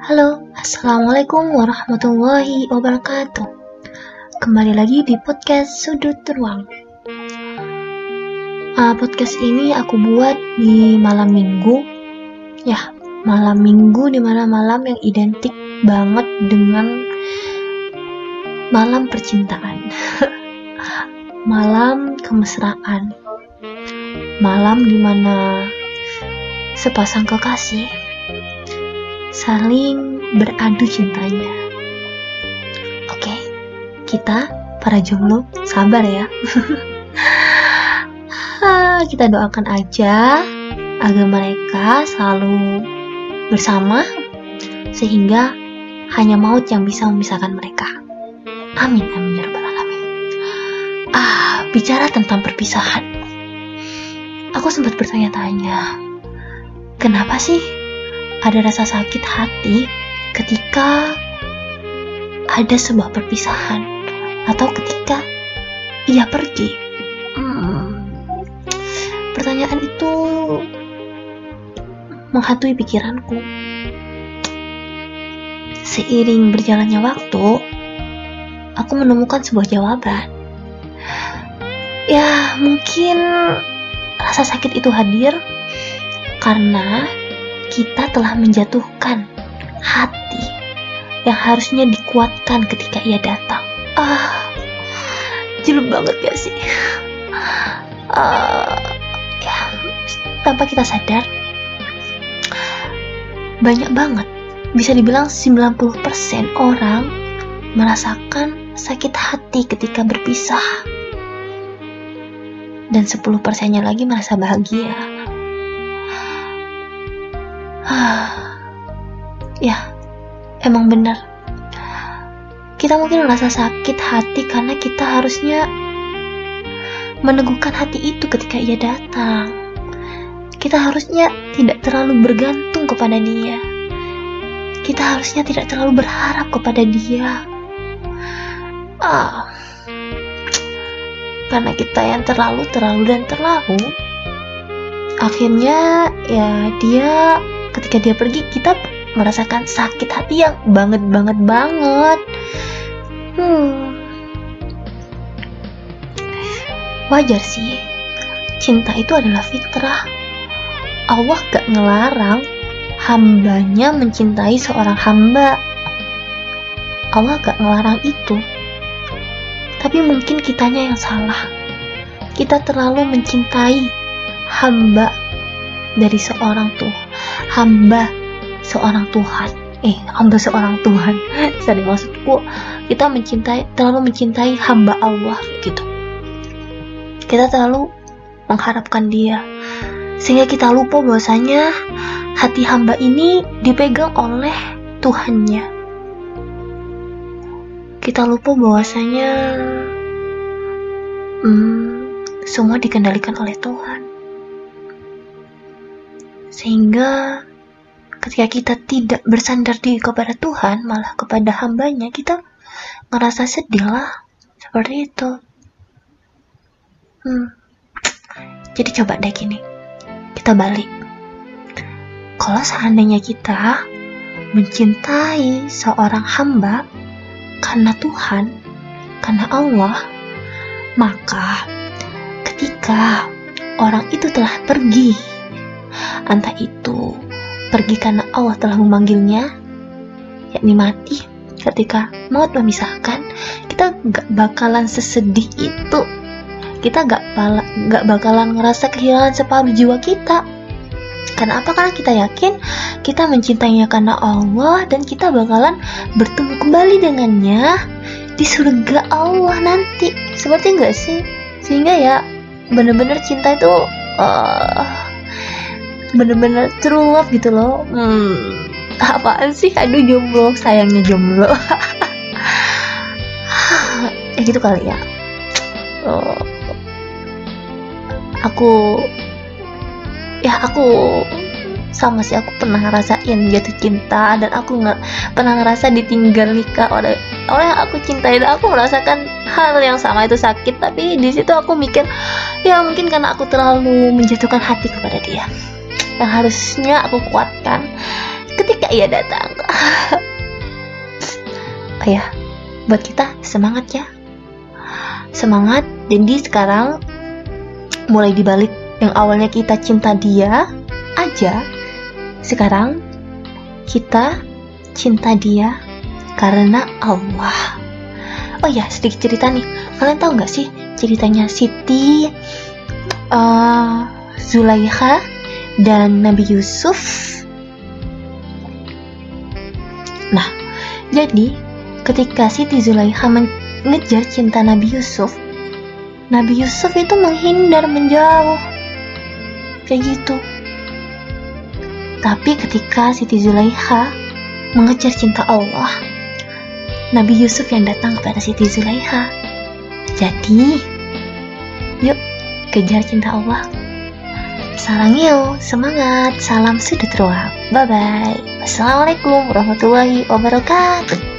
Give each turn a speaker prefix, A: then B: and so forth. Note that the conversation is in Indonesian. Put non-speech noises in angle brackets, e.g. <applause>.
A: Halo, Assalamualaikum warahmatullahi wabarakatuh. Kembali lagi di podcast Sudut Ruang. Uh, Podcast ini aku buat di malam minggu. Ya, malam minggu di mana malam yang identik banget dengan malam percintaan. <laughs> Malam kemesraan. Malam di mana sepasang kekasih saling beradu cintanya. Oke, kita para jomblo sabar ya. <laughs> kita doakan aja agar mereka selalu bersama sehingga hanya maut yang bisa memisahkan mereka. Amin amin ya rabbal alamin. Ah, bicara tentang perpisahan. Aku sempat bertanya-tanya, kenapa sih ada rasa sakit hati ketika ada sebuah perpisahan atau ketika ia pergi. Hmm, pertanyaan itu menghantui pikiranku. Seiring berjalannya waktu, aku menemukan sebuah jawaban. Ya, mungkin rasa sakit itu hadir karena kita telah menjatuhkan hati yang harusnya dikuatkan ketika ia datang. Ah, jelek banget gak sih? Uh, ya, tanpa kita sadar, banyak banget, bisa dibilang 90% orang merasakan sakit hati ketika berpisah. Dan 10 persennya lagi merasa bahagia. Ya, emang benar. Kita mungkin merasa sakit hati karena kita harusnya meneguhkan hati itu ketika ia datang. Kita harusnya tidak terlalu bergantung kepada dia. Kita harusnya tidak terlalu berharap kepada dia. Ah, karena kita yang terlalu, terlalu, dan terlalu, akhirnya ya dia ketika dia pergi kita merasakan sakit hati yang banget banget banget. Hmm. Wajar sih. Cinta itu adalah fitrah. Allah gak ngelarang hambanya mencintai seorang hamba. Allah gak ngelarang itu. Tapi mungkin kitanya yang salah. Kita terlalu mencintai hamba dari seorang tuh hamba seorang Tuhan. Eh hamba seorang Tuhan. <laughs> Sorry maksudku kita mencintai terlalu mencintai hamba Allah gitu. Kita terlalu mengharapkan dia. Sehingga kita lupa bahwasanya hati hamba ini dipegang oleh Tuhannya. Kita lupa bahwasanya hmm, semua dikendalikan oleh Tuhan sehingga ketika kita tidak bersandar diri kepada Tuhan, malah kepada hambanya, kita ngerasa sedih lah. Seperti itu. Hmm. Jadi coba deh gini. Kita balik. Kalau seandainya kita mencintai seorang hamba karena Tuhan, karena Allah, maka ketika orang itu telah pergi entah itu pergi karena Allah telah memanggilnya yakni mati ketika maut memisahkan kita gak bakalan sesedih itu kita gak, bala, gak bakalan ngerasa kehilangan separuh jiwa kita karena apa? Karena kita yakin kita mencintainya karena Allah dan kita bakalan bertemu kembali dengannya di surga Allah nanti. Seperti enggak sih? Sehingga ya bener-bener cinta itu uh, bener-bener true love gitu loh. Hmm, apaan sih? Aduh jomblo. Sayangnya jomblo. <laughs> Ya gitu kali ya. Oh, aku ya aku sama sih aku pernah ngerasain jatuh cinta dan aku nggak pernah ngerasa ditinggal nikah oleh oleh aku cintai. Dan aku merasakan hal yang sama itu sakit. Tapi di situ aku mikir ya mungkin karena aku terlalu menjatuhkan hati kepada dia yang harusnya aku kuatkan ketika ia datang. <laughs> ya, buat kita semangat ya. Semangat, jadi sekarang mulai dibalik yang awalnya kita cinta dia aja, sekarang kita cinta dia karena Allah. Oh ya, sedikit cerita nih. Kalian tahu nggak sih ceritanya Siti, uh, Zulaikha, dan Nabi Yusuf? Nah, jadi ketika Siti Zulaikha mengejar cinta Nabi Yusuf, Nabi Yusuf itu menghindar menjauh. Kayak gitu. Tapi ketika Siti Zulaikha mengejar cinta Allah, Nabi Yusuf yang datang kepada Siti Zulaikha. Jadi, yuk kejar cinta Allah. Salam yuk, semangat, salam sudut ruang. Bye bye. Assalamualaikum warahmatullahi wabarakatuh.